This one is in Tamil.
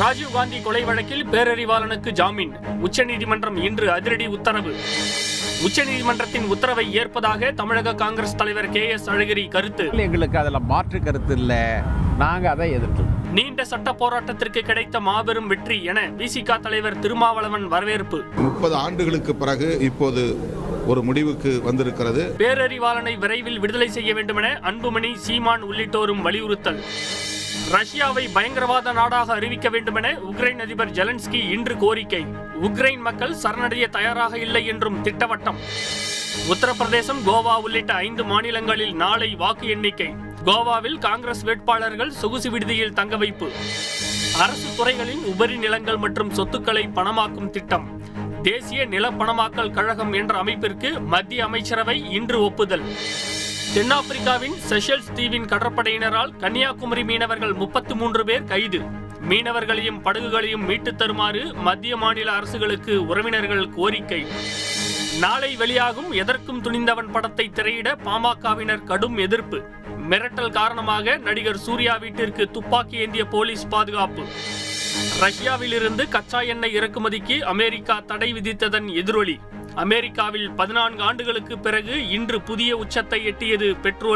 ராஜீவ்காந்தி கொலை வழக்கில் பேரறிவாளனுக்கு ஜாமீன். உச்சநீதிமன்றம் இன்று அதிரடி உத்தரவு. உச்சநீதிமன்றத்தின் உத்தரவை ஏற்பதாக தமிழக காங்கிரஸ் தலைவர் கே எஸ் அழகிரி கருத்து. எங்களுக்கு அதில் மாற்று கருத்து இல்லை. நாங்கள் அதை எதிர்த்து. நீண்ட சட்ட போராட்டத்திற்கு கிடைத்த மாபெரும் வெற்றி என விசிக தலைவர் திருமாவளவன் வரவேற்பு. முப்பது ஆண்டுகளுக்கு பிறகு இப்போது ஒரு முடிவுக்கு வந்திருக்கிறது. பேரறிவாளனை விரைவில் விடுதலை செய்ய வேண்டுமென அன்புமணி சீமான் உள்ளிட்டோரும் வலியுறுத்தல். ரஷ்யாவை பயங்கரவாத நாடாக அறிவிக்க வேண்டுமென உக்ரைன் அதிபர் ஜெலன்ஸ்கி இன்று கோரிக்கை. உக்ரைன் மக்கள் சரணடைய தயாராக இல்லை என்றும் திட்டவட்டம். உத்தரப்பிரதேசம் கோவா உள்ளிட்ட ஐந்து மாநிலங்களில் நாளை வாக்கு எண்ணிக்கை. கோவாவில் காங்கிரஸ் வேட்பாளர்கள் சொகுசு விடுதியில் தங்க வைப்பு. அரசு துறைகளின் உபரி நிலங்கள் மற்றும் சொத்துக்களை பணமாக்கும் திட்டம். தேசிய நிலப்பணமாக்கல் கழகம் என்ற அமைப்பிற்கு மத்திய அமைச்சரவை இன்று ஒப்புதல். தென்னாப்பிரிக்காவின் செஷல்ஸ் தீவின் கடற்படையினரால் கன்னியாகுமரி மீனவர்கள் முப்பத்து மூன்று பேர் கைது. மீனவர்களையும் படகுகளையும் மீட்டுத் தருமாறு மத்திய மாநில அரசுகளுக்கு உறவினர்கள் கோரிக்கை. நாளை வெளியாகும் எதற்கும் துணிந்தவன் படத்தை திரையிட பாமகவினர் கடும் எதிர்ப்பு. மிரட்டல் காரணமாக நடிகர் சூர்யா வீட்டிற்கு துப்பாக்கி ஏந்திய போலீஸ் பாதுகாப்பு. ரஷ்யாவிலிருந்து கச்சா எண்ணெய் இறக்குமதிக்கு அமெரிக்கா தடை விதித்ததன் எதிரொலி. அமெரிக்காவில் பதினான்கு ஆண்டுகளுக்கு பிறகு இன்று புதிய உச்சத்தை எட்டியது பெட்ரோல்